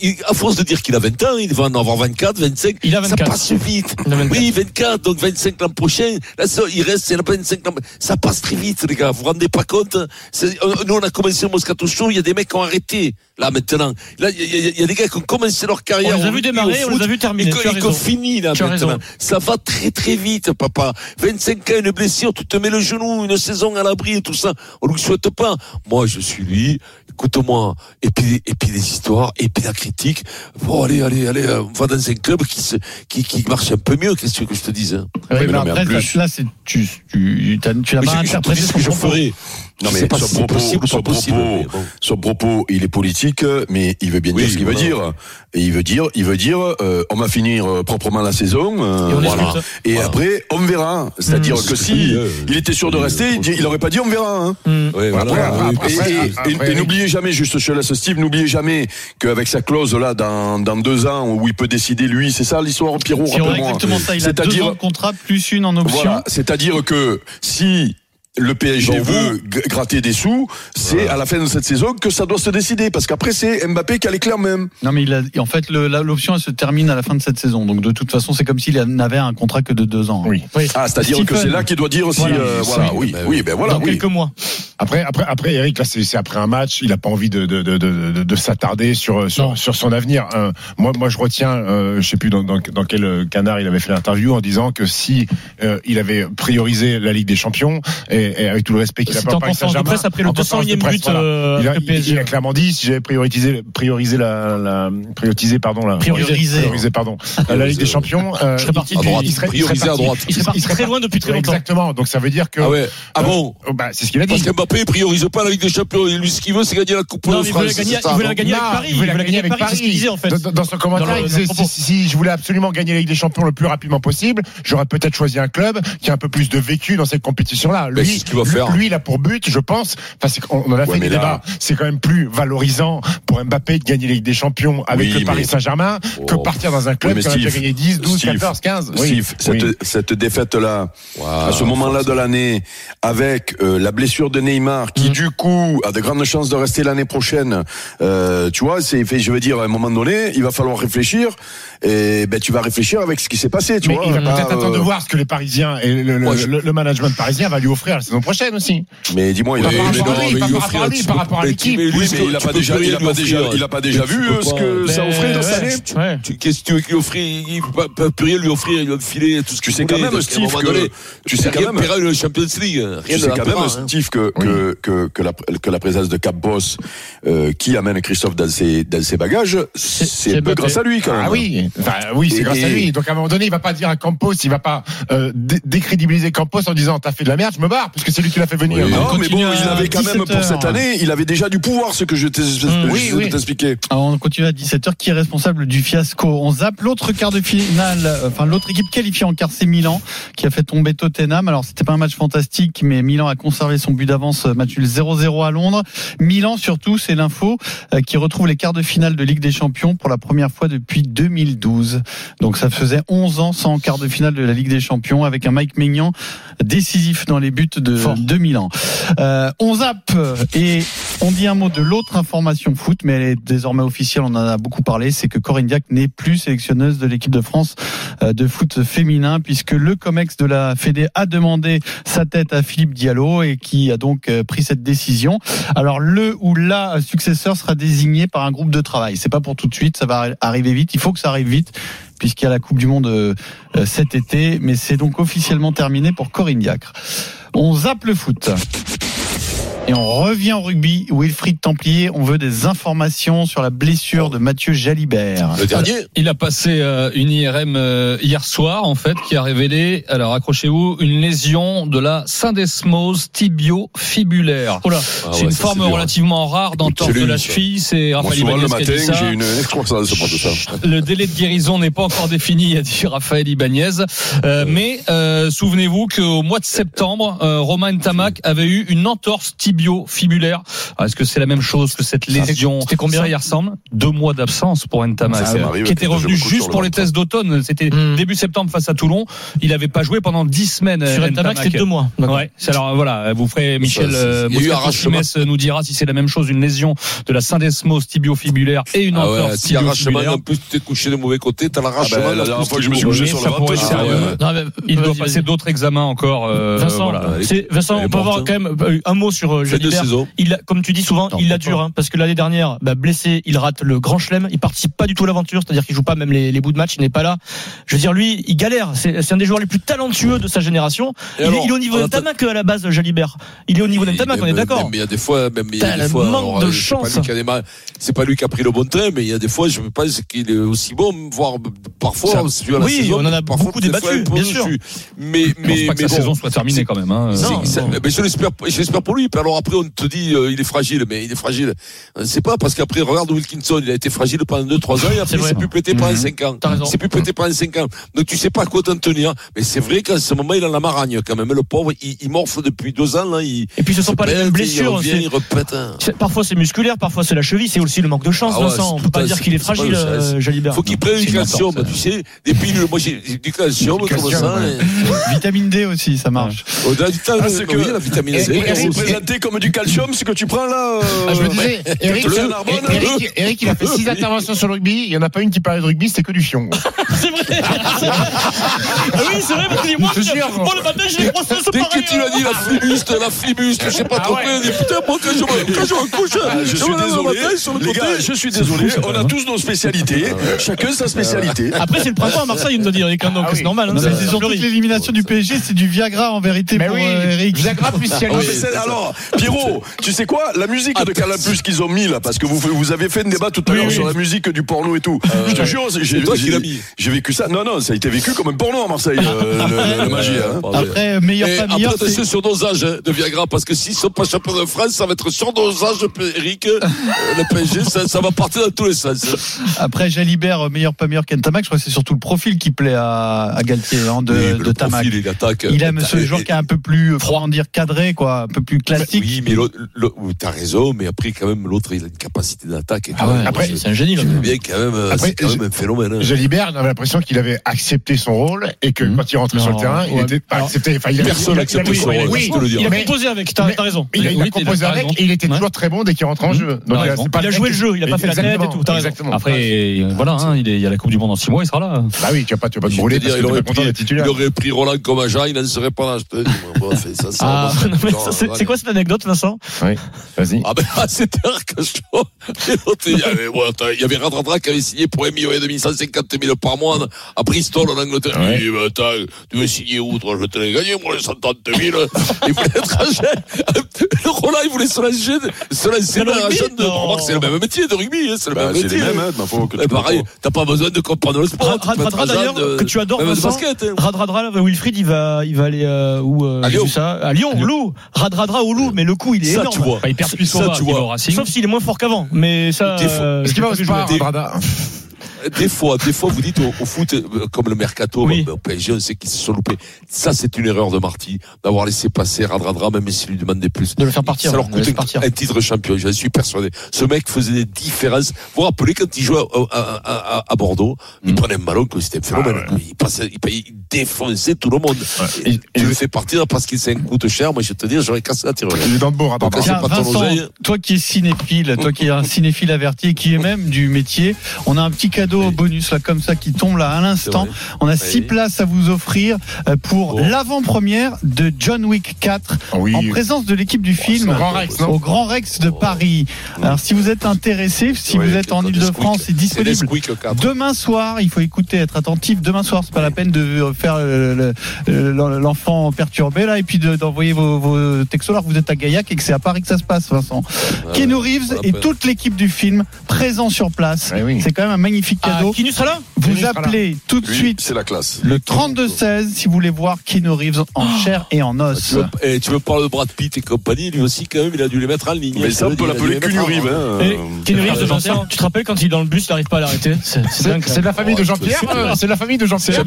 il- à force de dire qu'il a 20 ans, il va en avoir 24, 25. Il a 24. Ça passe vite. Il a 24. Oui, 24, donc 25 l'an prochain. Là, ça, il reste, c'est la 25 l'an. Ça passe très vite, les gars. Vous vous rendez pas compte? C'est- euh, Nous, on a commencé le Moscato Show, il y a des mecs qui ont arrêté. Là, maintenant. Là, il y, a- il y a- il y a des gars qui ont commencé leur carrière. On les a au vus rugby, démarrer, au on les a vus terminer. Et qui ont fini, là, Tu maintenant. Ça va très, très vite, papa. 25 ans, une blessure, tu te mets le genou, une saison à l'abri et tout ça. On ne le souhaite pas. Moi, je suis lui. Écoute-moi. Et puis, et puis les histoires, et puis la critique. Bon, allez, allez, allez, euh, on va dans un club qui se, qui, qui marche un peu mieux. Qu'est-ce que je te dise, hein? Oui, mais mais non, mais en après, plus- là, c'est, tu, tu, tu n'as pas interprété ce que je ferai. Non mais son si propos, possible son pas possible. propos, mais bon. son propos, il est politique, mais il veut bien Oui, dire ce qu'il voilà. veut dire. Et il veut dire, il veut dire, euh, on va finir euh, proprement la saison, euh, Et on voilà. discute. Et Voilà. après, on verra. C'est-à-dire Mmh. que si euh, il était sûr de rester, il, dit- il aurait pas dit on verra. Hein. Ouais, Voilà. voilà. Oui, Et- et- et- après, et n'oubliez jamais, juste je laisse Steve, n'oubliez jamais qu'avec sa clause là, dans, dans deux ans, où il peut décider lui, c'est ça l'histoire, Pierrot, rappelle-moi. exactement ça. Il a deux C'est-à-dire- ans de contrat plus une en option. Voilà, c'est-à-dire que si le PSG Donc, veut gratter des sous, c'est à la fin de cette saison que ça doit se décider. Parce qu'après, c'est Mbappé qui a l'éclair même. Non, mais il a, en fait, l'option, elle se termine à la fin de cette saison. Donc, de toute façon, c'est comme s'il n'avait un contrat que de deux ans. Oui. Ah, c'est-à-dire que c'est là qu'il doit dire si, Voilà. euh, voilà, oui, oui, ben voilà, Dans oui. quelques mois. Après, après, après, Eric, là, c'est après un match. Il a pas envie de de de de, de, de s'attarder sur sur, sur son avenir. Euh, moi, moi, je retiens, euh, je sais plus dans, dans dans quel canard il avait fait l'interview en disant que si euh, il avait priorisé la Ligue des Champions et, et avec tout le respect qu'il a pas en conférence de presse après le en conférence de 200e presse, but, euh, il, a, il- il clairement dit si j'avais priorisé priorisé la, la priorisé pardon la Priorisé. priorisé pardon la Ligue des Champions. euh, Je serais parti il- à droite, il serait- il à droite. Il serait parti serait très loin depuis très longtemps. Exactement. Donc ça veut dire que Ah ouais. Ah euh, bon bah, c'est ce qu'il a dit. Parce qu'Mbappé priorise pas la Ligue des Champions. Lui, ce qu'il veut, c'est gagner la Coupe Non, de mais il veut la France. il veut la gagner avec Paris. il voulait la gagner avec Paris, c'est ce qu'il disait en fait. Dans, son commentaire, il disait si, je voulais absolument gagner la Ligue des Champions le plus rapidement possible, j'aurais peut-être choisi un club qui a un peu plus de vécu dans cette compétition-là. Mais Lui, c'est ce qu'il va lui- faire. lui, il a pour but, je pense, enfin, c'est qu'on on en a Ouais, fait des là- débats. C'est quand même plus valorisant pour Mbappé de gagner la Ligue des Champions avec Oui, le Paris mais- Saint-Germain que Oh. partir dans un club Oui, qui a déjà gagné 10, 12, Steve, 14, 15. Oui, Steve, cette, cette défaite-là, à ce moment-là de l'année, avec euh, la blessure de Neymar, qui du coup a de grandes chances de rester l'année prochaine, euh, tu vois, c'est fait. Je veux dire, à un moment donné, il va falloir réfléchir. Et ben, tu vas réfléchir avec ce qui s'est passé, tu Mais vois. il va pas, peut-être attendre de euh, voir ce que les Parisiens et le, le- je- le- le management parisien va lui offrir la saison prochaine aussi. Mais dis-moi, il Par a rapport mais à non, lui, mais par il lui, par rapport à l'équipe. tu- lui, Oui, mais que il a tu pas déjà, il a pas lui déjà, il a pas déjà Tu vu euh, ce que ça offrait dans sa ouais. année. Ouais. Tu- Qu'est-ce que tu veux qu'il offre? Il ne peut pas plus rien lui offrir. Il va me filer tout ce Tu qu'il sais quand même, Steve, que- tu sais quand rien même- paiera le Champions League. Rien Tu sais quand même. Steve, que, que, que, que, la, que la présence de Cap Boss, euh, qui amène Christophe dans ses, dans ses bagages, c'est grâce à lui quand même. Ah oui, enfin, oui, c'est Et- grâce à lui. Donc à un moment donné, il va pas dire à Campos, il va pas euh, dé- décrédibiliser Campos en disant t'as fait de la merde, je me barre, puisque c'est lui qui l'a fait venir. Oui, non, mais bon, il avait quand même 17 pour cette année, il avait déjà du pouvoir, ce que je t'ai oui, oui. de t'expliquer. Alors, on continue à 17h. Qui est responsable du fiasco? On zappe l'autre quart de finale, euh, enfin l'autre équipe qualifiée en quart, c'est Milan, qui a fait tomber Tottenham. Alors c'était pas un match fantastique, mais Milan a conservé son but d'avance, euh, match nul 0-0 à Londres. Milan surtout, c'est l'info, euh, qui retrouve les quarts de finale de Ligue des Champions pour la première fois depuis 2012. Donc ça faisait 11 ans sans quart de finale de la Ligue des Champions, avec un Mike Maignan décisif dans les buts de, de Milan. Euh, on zappe et on dit un mot de l'autre information foot, mais elle est désormais officielle, on en a beaucoup parlé, c'est que Corinne Diac n'est plus sélectionneuse de l'équipe de France euh, de foot féminin, puisque le COMEX de la Fédé a demandé sa tête à Philippe Diallo et qui a donc euh, pris cette décision. Alors le ou la successeur sera désigné par un groupe de travail. C'est pas pour tout de suite, ça va arriver vite, il faut que ça arrive vite puisqu'il y a la Coupe du Monde euh, euh, cet été, mais c'est donc officiellement terminé pour Corinne Diacre. On zappe le foot. Et on revient au rugby. Wilfried Templier, on veut des informations sur la blessure de Mathieu Jalibert. Le dernier Il a passé euh, une IRM euh, hier soir, en fait, qui a révélé, alors accrochez-vous, une lésion de la syndesmose tibio-fibulaire. Oh là. Ah c'est ouais, une forme dur. relativement rare d'entorse de la cheville. C'est Raphaël le Ibanez qui a dit matin, ça. j'ai une excroissance de ça. Le délai de guérison n'est pas encore défini, a dit Raphaël Ibanez. Euh, mais euh, souvenez-vous qu'au mois de septembre, euh, Romain Tamac avait eu une entorse tibio-fibulaire. Ah, Est-ce que c'est la même chose que cette lésion C'était combien Ça y ressemble. Deux mois d'absence pour Ça m'arrive qui était revenu juste le pour les tests d'automne. C'était Hmm. début septembre face à Toulon. Il n'avait pas joué pendant dix semaines. Sur euh, Ntamak. c'était deux mois. Ouais. Alors voilà, vous ferez Michel euh, il y a eu Moscato arrachement. Simès nous dira si c'est la même chose, une lésion de la syndesmose tibio-fibulaire et une Ah ouais, entorse si arrachement, tibio-fibulaire. en plus tu t'es couché de mauvais côté, t'as l'arrachement. Ah la dernière fois que je me suis couché sur le ah, mais, Il vas-y, doit passer d'autres examens encore. euh, Vincent, on peut avoir hein. quand même euh, un mot sur euh, Fin de Jalibert. saison. Il, a- comme tu dis souvent, Non, il la dure, hein, parce que l'année dernière, bah, blessé, il rate le grand chelem, il participe pas du tout à l'aventure, c'est-à-dire qu'il joue pas même les, les bouts de match, il n'est pas là. Je veux dire, lui, il galère. C'est c'est un des joueurs les plus talentueux de sa génération. Il, est, alors, il est au niveau on d'Entamac à la base, Jalibert. Il est au niveau d'Entamac, on est d'accord. même Il y a des fois, même il y a des fois, manque alors, de c'est chance. pas lui qui a démarré- C'est pas lui qui a pris le bon train, mais il y a des fois, je pense qu'il est aussi bon, voire parfois, oui, saison, on en a parfois beaucoup débattu, bien sûr. Mais, mais, pas que mais sa saison soit terminée quand même. Hein. c'est- Non, ça- non. mais je l'espère, je l'espère pour lui. Alors alors après on te dit euh, il est fragile, mais il est fragile. Euh, C'est pas parce qu'après regarde Wilkinson, il a été fragile pendant 2-3 ans et après il s'est plus pété pendant 5 ans. T'as raison. Il s'est plus pété pendant 5 ans. Donc tu sais pas à quoi t'en tenir. Mais c'est vrai qu'à ce moment il a la maragne quand même. Le pauvre, il, il morfle depuis 2 ans là. Il, Et puis ce sont pas les mêmes blessures. Il revient, c'est- il repète. hein. c'est- Parfois c'est musculaire, parfois c'est la cheville, c'est aussi le manque de chance, Ah ouais, Vincent. On peut pas dire qu'il est fragile, euh, Jalibert. Faut qu'il prenne du calcium, tu sais. Des pilules, moi j'ai du calcium comme ça. Vitamine D aussi, ça marche. Au-delà du temps, Ah, que- la vitamine présenté comme du calcium, ce que tu prends là. euh, Ah, je me disais, Eric, le Eric, Narbonne, Eric, Eric, il a fait six interventions sur le rugby. Il n'y en a pas une qui parlait de rugby, c'était que du fion. C'est vrai. Ah oui, c'est vrai, parce que moi, Je jure. moi, le matin, j'ai les grosses Dès que tu l'as dit, la flibuste, la flibuste, je sais pas trop quoi, dit putain, moi, quand je me, quand je me couche, Ah, je suis lève le désolé, matin, sur le les côté, gars, je suis désolé. On a tous nos spécialités, chacun sa spécialité. Après, c'est le printemps à Marseille, il me doit dire, Eric, hein, donc Ah c'est normal. hein, Non, c'est- surtout que l'élimination du PSG, c'est du Viagra en vérité pour euh, Eric. Viagra plus Ah, alors, Pierrot, tu sais quoi? La musique de Canal Plus qu'ils ont mis là, parce que vous, vous avez fait un débat tout à l'heure oui. sur la musique du porno et tout. Je te jure, j'ai vécu ça. Non, non, ça a été vécu comme un porno à Marseille, euh, le, le- le magie. Hein. Après, meilleur Et pas après, meilleur, attention c'est sur dosage hein, de Viagra, parce que s'ils sont pas champions de France, ça va être sur dosage, Eric. Euh, Le PSG, ça, ça va partir dans tous les sens. après Jalibert, meilleur pas meilleur qu'Entamac. Je crois que c'est surtout le profil qui plaît à, à Galtier hein, de, de Tamac. il attaque. Il aime ce joueur qui est un peu plus, comment dire, cadré, quoi, un peu plus classique. Oui, mais l'autre, t'as raison, mais après, quand même, l'autre, il a une capacité d'attaque. et Ah ouais, Après, c'est- un génie, là. c'est bien quand même, Après, c'est quand même je- un phénomène. hein. Jalibert, on avait l'impression qu'il avait accepté son rôle et que Mhm. quand il rentrait sur le terrain, il était pas accepté. Enfin, il avait- personne il a- acceptait il a- son rôle, oui. Il a composé avec, t'as raison. Il a, composé avec et il était toujours très bon dès qu'il rentre en jeu. Donc, c'est pas Il a joué le jeu, il a pas fait la tête et tout. Exactement. Après, euh, voilà, hein, il, y a la Coupe du Monde en 6 mois, il sera là. Bah oui, tu vas pas, te brûler il aurait pris- d'être titulaire. Il aurait pris Roland comme agent, il n'en serait pas là. c'est quoi cette anecdote, Vincent Oui, vas-y. Ah ben c'était un chaud. Et l'autre, il y avait, ouais, attends, il y avait Radradra qui avait signé pour 1 million et demi, 150 000 par mois à Bristol en Angleterre. Ouais. Il dit, mais attends, tu veux signer où, toi? Je te l'ai gagné, moi, les 130 000. Il voulait être agent. Le Roland, il voulait se lancer, se dans agent de, Non. remarque, c'est le même métier de rugby, hein, c'est le Bah, même c'est métier. les mêmes, hein, que tu peux pareil, t'as pas besoin de comprendre le sport. Rad- tu peux être Radradra, agent d'ailleurs, de- que tu adores, Vincent. hein. Radradra, là, Wilfried, il va, il va aller euh, où euh, À Lyon. ça À Lyon, Lou. Radradra au Loup, mais le coup, il est Ça, énorme. tu vois. Enfin, il perd plus Ça, tu vois. Sauf s'il est moins fort qu'avant. Mais ça. Euh, Est-ce qu'il va au Spa. Radradra Des fois, des fois, vous dites au, au foot, euh, comme le mercato, Oui. bah, au PSG, on sait qu'ils se sont loupés. Ça, c'est une erreur de Marty, d'avoir laissé passer Radradra, même s'il lui demandait plus. De le faire partir, Ça leur coûte partir. un titre champion, j'en suis persuadé. Ce mec faisait des différences. Vous vous rappelez quand il jouait à, à- à- à Bordeaux, il prenait un ballon, que c'était un phénomène. Ah ouais. Il passait, il, il défonçait tout le monde. Et- Et, et tu le fais partir parce qu'il s'est un coûte cher. Moi, je vais te dire, j'aurais cassé la tirelire. Il est dans le beau, Radradra. Vincent, toi qui es cinéphile, toi qui es un cinéphile averti et qui est même du métier, on a un petit cadeau bonus là comme ça qui tombe là à l'instant. On a Oui. six places à vous offrir euh, pour Bon. l'avant-première de John Wick 4 Ah Oui. en présence de l'équipe du film Au Grand Rex, non au Grand Rex de Paris. Alors si vous êtes intéressé, si Oui, vous êtes en Ile-de-France, c'est disponible. Demain soir, il faut écouter, être attentif. Demain soir, c'est pas la peine de faire le- le- le- l'enfant perturbé là et puis de- d'envoyer vos, vos textos alors que vous êtes à Gaillac et que c'est à Paris que ça se passe, Vincent. Keanu Reeves et toute l'équipe du film présents sur place. Oui. C'est quand même un magnifique Ah, cadeau. Kinus sera là vous Keanu là. appelez tout de Lui, suite c'est la classe. le 32-16 si vous voulez voir Keanu Reeves en chair et en Tu os. veux, eh, tu veux parler de Brad Pitt et compagnie, lui aussi, quand même, il a dû les mettre en ligne. Mais ça, on peut l'appeler. Hein. Keanu Reeves, Euh, Vincent, tu te rappelles quand il est dans le bus, il n'arrive pas à l'arrêter C'est de la famille de Oh, Jean-Pierre c'est- de la famille de Jean-Pierre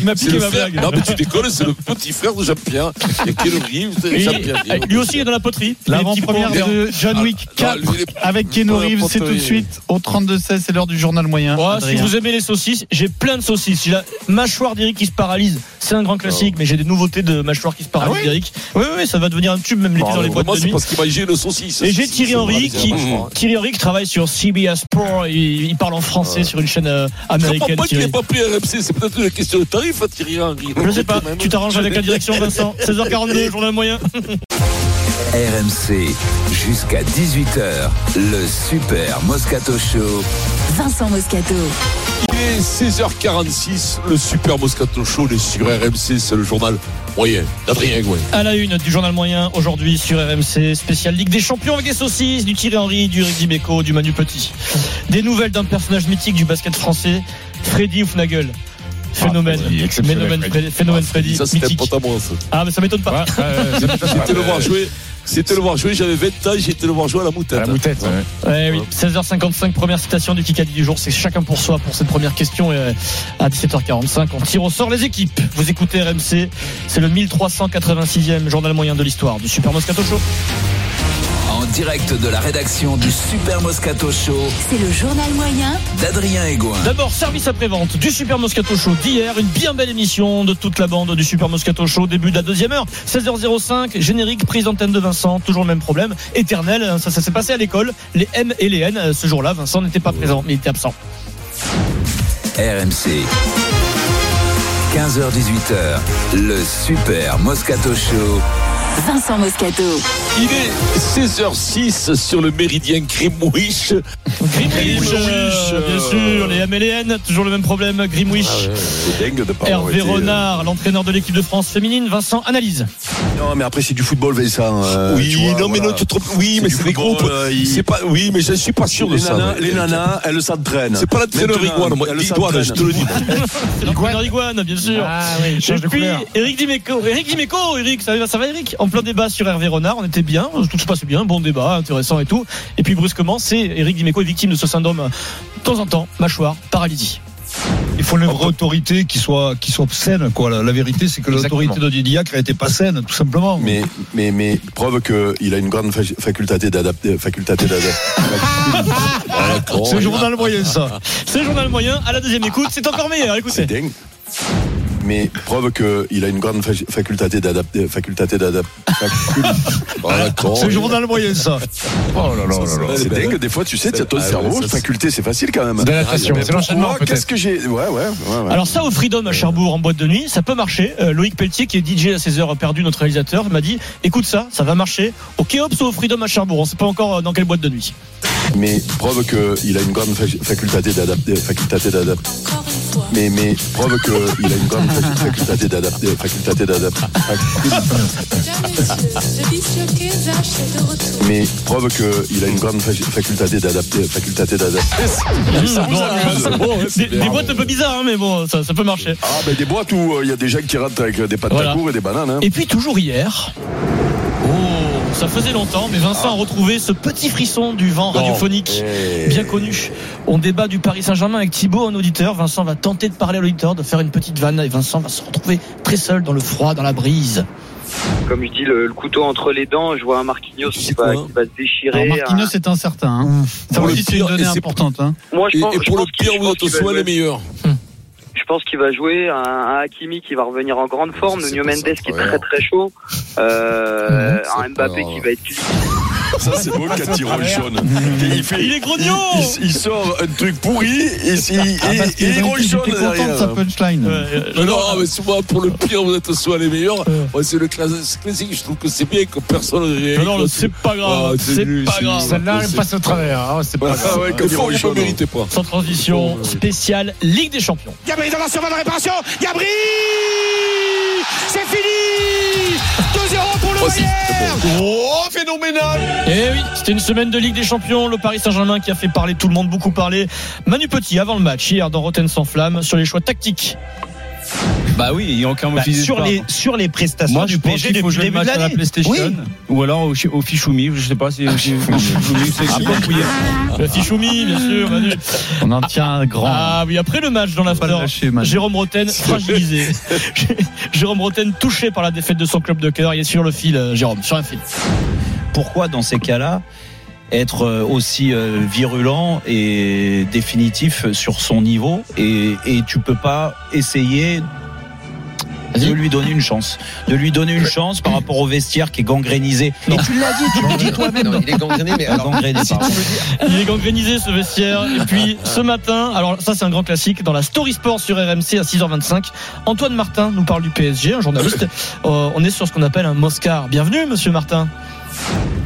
Il m'a piqué le ma frère. blague. Non, mais tu déconnes, c'est le petit frère de Jean-Pierre. Il y a Keanu Reeves, Jean-Pierre. lui aussi il est dans la poterie. L'avant-première de John Wick Ah, 4 lui, il est- avec Keanu Reeves, c'est tout de suite au 32-16, c'est l'heure du journal moyen. Si vous aimez les saucisses, j'ai plein de saucisses. J'ai la mâchoire d'Eric qui se paralyse. C'est un grand classique, mais j'ai des nouveautés de mâchoire qui se paralyse Ah oui d'Eric. Oui, oui, ça va devenir un tube même l'été dans les boîtes Vraiment, de c'est nuit. parce qu'il mangeait le saucisse. Et j'ai Thierry Henry qui, vachement. Thierry Henry qui travaille sur CBS Sport. Il, il parle en français sur une chaîne euh, Je américaine. pas Thierry. n'ait pas pris RMC. C'est peut-être une question de tarif, hein, Thierry Henry. Je sais pas. Tu t'arranges avec la direction, Vincent. 16h42, journal moyen. RMC, jusqu'à 18h, le Super Moscato Show. Vincent Moscato. Il est 16h46, le Super Moscato Show, est sur RMC, c'est le journal moyen d'Adrien Gouin. À la une du journal moyen aujourd'hui sur RMC, spécial Ligue des Champions avec des saucisses, du Thierry Henry, du Rudy Beko, du Manu Petit. Des nouvelles d'un personnage mythique du basket français, Freddy Houfnagel. Phénomène. Freddy, exceptionnel, Phénomène Freddy. Freddy. Phénomène Freddy. Ça, c'était à moi, ça. Ah, mais ça m'étonne pas. J'étais le voir jouer. C'était le voir jouer, j'avais 20 ans, j'ai été le voir jouer à la moutette. À la moutette, ouais. Ouais, oui. 16h55, première citation du Kikadi du jour. C'est chacun pour soi pour cette première question. Et euh, à 17h45, on tire au sort les équipes. Vous écoutez RMC. C'est le 1386e journal moyen de l'histoire du Super Moscato Show. En direct de la rédaction du Super Moscato Show C'est le journal moyen d'Adrien Egoin. D'abord, service après-vente du Super Moscato Show d'hier. Une bien belle émission de toute la bande du Super Moscato Show. Début de la deuxième heure. 16h05. Générique, prise d'antenne de Vincent. Toujours le même problème. Éternel. Ça, ça s'est passé à l'école. Les M et les N. Ce jour-là, Vincent n'était pas présent, mais il était absent. RMC. 15h18h, le Super Moscato Show. Vincent Moscato. Il est 16h06 sur le méridien Grimwich. Grimwich, euh, bien sûr, les MLN, toujours le même problème. Grimwich, C'est dingue de pas avoir Hervé euh, Renard, l'entraîneur de l'équipe de France féminine. Vincent, analyse. Non, mais après, c'est du football, Vincent. euh, oui, tu vois, non, mais voilà. non, tu te trompes. Oui, C'est mais c'est des groupes. euh, il- C'est pas, oui, mais je suis pas sûr de Les ça. nanas, les nanas, elles s'entraînent. C'est pas l'entraîneur Iguane, moi. Iguane, je te le dis. C'est l'entraîneur Iguane, bien sûr. Ah oui, Et de puis. Eric Dimeco, Eric Dimeco, Eric, ça va, ça va, Eric? En plein débat sur Hervé Renard, on était bien, tout se passe bien, bon débat, intéressant et tout. Et puis brusquement, c'est Eric Dimeco est victime de ce syndrome de temps en temps, mâchoire, paralysie. Il faut une vraie autorité qui soit, qui soit saine, quoi. La, la vérité, c'est que l'autorité de Didier Diacre n'était pas saine, tout simplement. Mais, mais, mais, preuve qu'il a une grande fa- faculté d'adapter, faculté d'adapter. D'accord. C'est le journal moyen, ça. C'est le journal moyen, à la deuxième écoute, c'est encore meilleur, C'est écoutez. Mais preuve qu'il a une grande fa- faculté d'adapter, faculté d'adapter. C'est le journal moyen, ça. Oh là là là là. C'est dingue, des fois, tu sais, tu as ton cerveau, faculté, c'est facile quand même. C'est l'enchaînement. Qu'est-ce que j'ai? Ouais, ouais, ouais. ouais. Alors ça au Freedom à Cherbourg en boîte de nuit, ça peut marcher. Euh, Loïc Pelletier qui est DJ à 16 heures perdu, notre réalisateur, m'a dit écoute ça, ça va marcher. Au Kéops ou au Freedom à Cherbourg, on sait pas encore euh, dans quelle boîte de nuit. Mais preuve qu'il a une grande fa- faculté d'adapter, faculté d'adapter. Mais, mais preuve qu'il a une grande fa- faculté d'adapter, faculté d'adapter. Mais preuve qu'il a une grande fa- faculté d'adapter, faculté d'adapter. Des, boîtes un peu bizarres, hein, mais bon, ça, ça peut marcher. Ah, ben des boîtes où euh, il y a des gens qui rentrent avec des pâtes Voilà. à court et des bananes. Hein. Et puis toujours hier. Oh, ça faisait longtemps, mais Vincent a retrouvé ce petit frisson du vent Bon. radiophonique bien connu. On débat du Paris Saint-Germain avec Thibaut, un auditeur. Vincent va tenter de parler à l'auditeur, de faire une petite vanne, et Vincent va se retrouver très seul dans le froid, dans la brise. Comme je dis, le, le couteau entre les dents, je vois un Marquinhos qui va, quoi qui va se déchirer. Alors Marquinhos Un- est incertain. Hein. Ça aussi, c'est une donnée et c'est- importante. Hein. Moi, je Et, pense, et pour le pense pire, va soit les meilleurs. Pense qu'il va jouer un, un Hakimi qui va revenir en grande forme, Nuno Mendes qui est très très chaud, euh, C'est un Mbappé pas- qui va être. Ça, c'est beau quand il ronchonne. Il, fait, Il est grognon il, il sort un truc pourri et, il- et, Ah, et il était content de derrière. sa punchline. Non, non, mais souvent, pour le pire, vous êtes soit les meilleurs. Ouais, c'est le classique. Je trouve que c'est bien que personne ne réagisse. Non, non, c'est pas grave, Ah, c'est pas grave. Celle-là, elle passe au travers. hein, C'est pas Ah grave. ouais, Des comme il fois, vous ne ronchonne. méritez pas. Sans transition, spéciale Ligue des Champions. Gabri dans la réparation. Gabri C'est fini 2-0 pour le Oh, si, Bayern Oh, phénoménal Eh oui, c'était une semaine de Ligue des Champions. Le Paris Saint-Germain qui a fait parler tout le monde, beaucoup parler. Manu Petit, avant le match, hier dans Rotten sans flamme, sur les choix tactiques. Bah oui, il n'y a aucun Bah, sur, les, sur les prestations Moi, je du PSG depuis jouer le début de à la l'année. PlayStation Oui. ou alors au, au Fichoumi. Je sais pas si. Le Fichoumi, bien sûr, Manu. On en tient un grand. Ah oui, après le match dans l'after, lâcher. Jérôme Roten fragilisé. Jérôme Roten touché par la défaite de son club de cœur. Il est sur le fil, euh, Jérôme, sur un fil. Pourquoi dans ces cas-là être euh, aussi euh, virulent et définitif sur son niveau et, et tu peux pas essayer de lui donner une chance, de lui donner une chance par rapport au vestiaire qui est gangrénisé. Et tu l'as dit, tu le dis toi-même. Non, il est gangréné, mais alors, dis, Il est gangrénisé ce vestiaire. Et puis ce matin, alors ça c'est un grand classique, dans la Story Sport sur RMC à 6h25, Antoine Martin nous parle du PSG, un journaliste. Euh, on est sur ce qu'on appelle un Moscar. Bienvenue, monsieur Martin.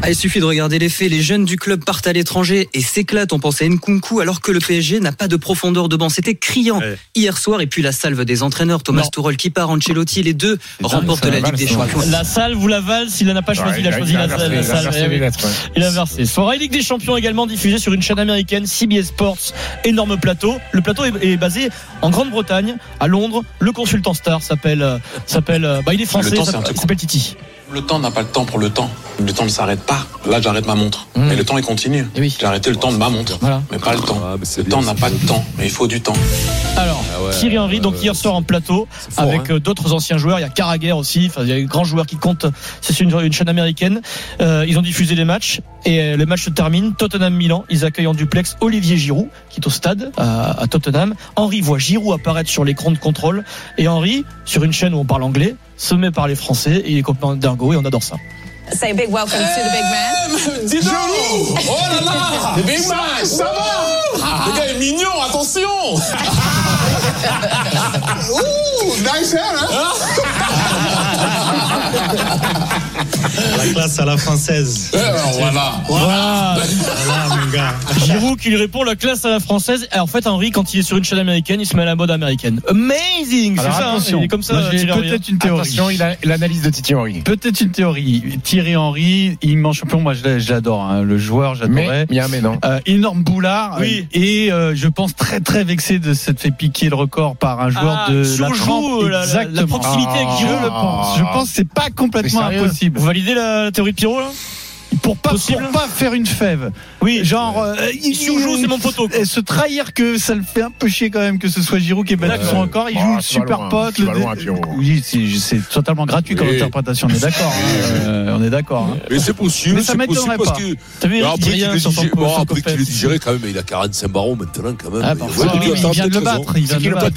Ah, il suffit de regarder les faits. Les jeunes du club partent à l'étranger et s'éclatent. On pense à Nkunku alors que le PSG n'a pas de profondeur de banc. C'était criant hier soir. Et puis la salve des entraîneurs. Thomas. Tuchel qui part, Ancelotti, les deux remportent la Ligue des Champions. La salve ou la valse, il n'a pas choisi, Ouais, il a choisi la, a salve. lettres, ouais. Il a inversé. Soirée Ligue des Champions également diffusée sur une chaîne américaine, CBS Sports. Énorme plateau. Le plateau est, est basé en Grande-Bretagne, à Londres. Le consultant star s'appelle, euh, s'appelle, euh, bah, il est français, s'appelle Titi. Le temps n'a pas le temps pour le temps. Le temps ne s'arrête pas. Là, j'arrête ma montre. Mais le temps, il continue. J'ai arrêté le temps de ma montre. Mais pas le temps. le temps n'a pas de temps, mais il faut du temps. Alors, Thierry Henry, donc hier soir en plateau, fort, avec hein. euh, d'autres anciens joueurs. Il y a Carragher aussi. Enfin, il y a des grands joueurs qui comptent. C'est une, une chaîne américaine. Euh, ils ont diffusé les matchs et euh, le match se termine. Tottenham-Milan. Ils accueillent en duplex Olivier Giroud, qui est au stade à, à Tottenham. Henry voit Giroud apparaître sur l'écran de contrôle et Henry, sur une chaîne où on parle anglais, se met par les Français et il est complètement dingo et on adore ça. Say a big welcome to the big man. Dis donc Oh là là Le Big Man, ça va Le gars est mignon, attention Ouh, nice hair, La classe à la française. Alors, voilà. Voilà. Voilà, mon gars. Giroud qui lui répond la classe à la française. Et en fait, Henry, quand il est sur une chaîne américaine, il se met à la mode américaine. Amazing, c'est ça. hein, attention. il est comme ça. Moi, j'ai Thierry Henry. peut-être une théorie. Attention, il a l'analyse de Titi Henry. Peut-être une théorie. Thierry Henry, immense champion. Moi, je je l'adore. hein. Le joueur, Mais, j'adorais. il y a un mais non. Euh, énorme boulard. Oui. Et euh, je pense très très vexé de s'être fait piquer le record par un joueur Ah, de la surjoue, trempe. la- la- proximité avec Giroud. Je le pense. Je pense que c'est pas complètement Mais impossible. Vous validez la théorie de Pierrot là Pour pas, Possible pour pas faire une fève. Oui. Genre, euh, Il surjoue, c'est mon poteau. Et se trahir que ça le fait un peu chier quand même que ce soit Giroud qui ait battu son record. Il Oh, joue le super loin, pote. le- loin. Oui, c'est totalement gratuit comme Oui. interprétation. On est d'accord. hein. Euh, on est d'accord. hein. Mais c'est possible, Mais ça c'est m'étonnerait possible parce pas. que. T'as vu, après qu'il sur le digéré quand même, il a 45 barons maintenant quand même. Ah, bah, il vient de le battre, il vient de le a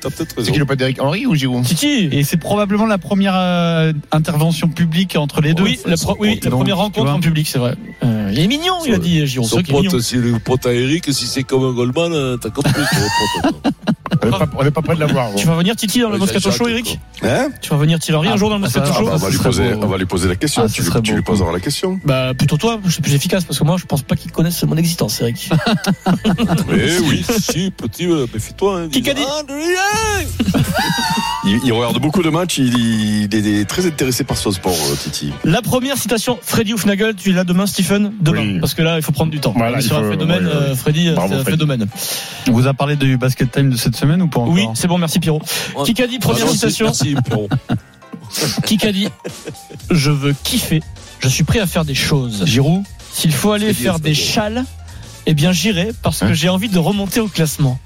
peut-être raison. T'as peut-être C'est qui le pote d'Eric Henry ou Giroud Titi. Et c'est probablement la première euh, intervention publique entre les deux. Oui, la, pro- oui, la Donc, première rencontre en public, c'est vrai. Euh, il est mignon, il a dit Giroud. Son c'est vrai qu'il est mignon. pote, c'est le pote à Eric, si c'est comme un Goldman, euh, t'as compris. On n'est pas, près de l'avoir. Tu vas venir Titi dans le Moscato Show, Eric Hein Tu vas venir Thierry Henry un jour dans le Ah, Moscato ah, Show bah, on, va lui poser, la question. Ah, tu, lui- poseras la question. Bah plutôt toi, c'est plus efficace parce que moi je pense pas qu'il connaisse mon existence, Eric. Mais oui, si, petit, méfie-toi. hein, Qui a dit Ah. Il, il regarde beaucoup de matchs. Il, il est très intéressé par ce sport, euh, Titi. La première citation, Freddy Oufnagel, tu es là demain, Stephen Demain. Oui. Parce que là, il faut prendre du temps. Voilà, On est il sur un faut- phénomène, ouais, ouais. euh, Freddy, Bravo, c'est un Freddy. phénomène. On vous a parlé du basket time de cette semaine ou pas encore Oui, c'est bon, merci Pierrot. Qui a dit, première Ah non, citation Merci, Pierrot. Qui a dit Je veux kiffer, je suis prêt à faire des choses. Giroud S'il faut aller faire des châles, eh bien j'irai parce que j'ai envie de remonter au classement.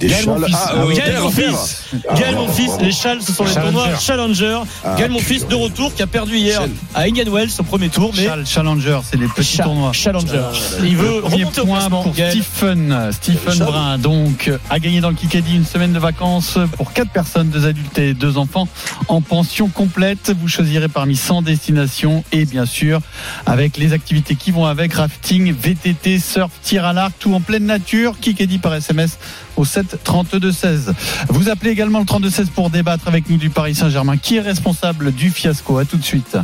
Des Gaël châles. Monfils. Ah, oui, Gaël Gaël Monfils. Monfils. Gaël Ah, Monfils, bravo. les châles, ce sont les Challenger. tournois Challenger. Ah, Gaël Monfils de retour qui a perdu hier Chal- à Indian Wells au premier tour, mais Chal- Challenger, c'est les petits tournois. Challenger. Il veut premier point pour Gaël. Stephen, Stephen Chal- Brun, donc, a gagné dans le Kikadi une semaine de vacances pour quatre personnes, deux adultes et deux enfants en pension complète. Vous choisirez parmi 100 destinations et bien sûr, avec les activités qui vont avec, rafting, VTT, surf, tir à l'arc, tout en pleine nature. Kikadi par SMS au 7 32 16. Vous appelez également le 32 16 pour débattre avec nous du Paris Saint-Germain. Qui est responsable du fiasco? À tout de suite.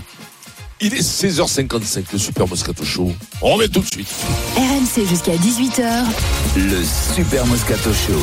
Il est 16h55, le Super Moscato Show. On remet tout de suite. RMC jusqu'à 18h. Le Super Moscato Show.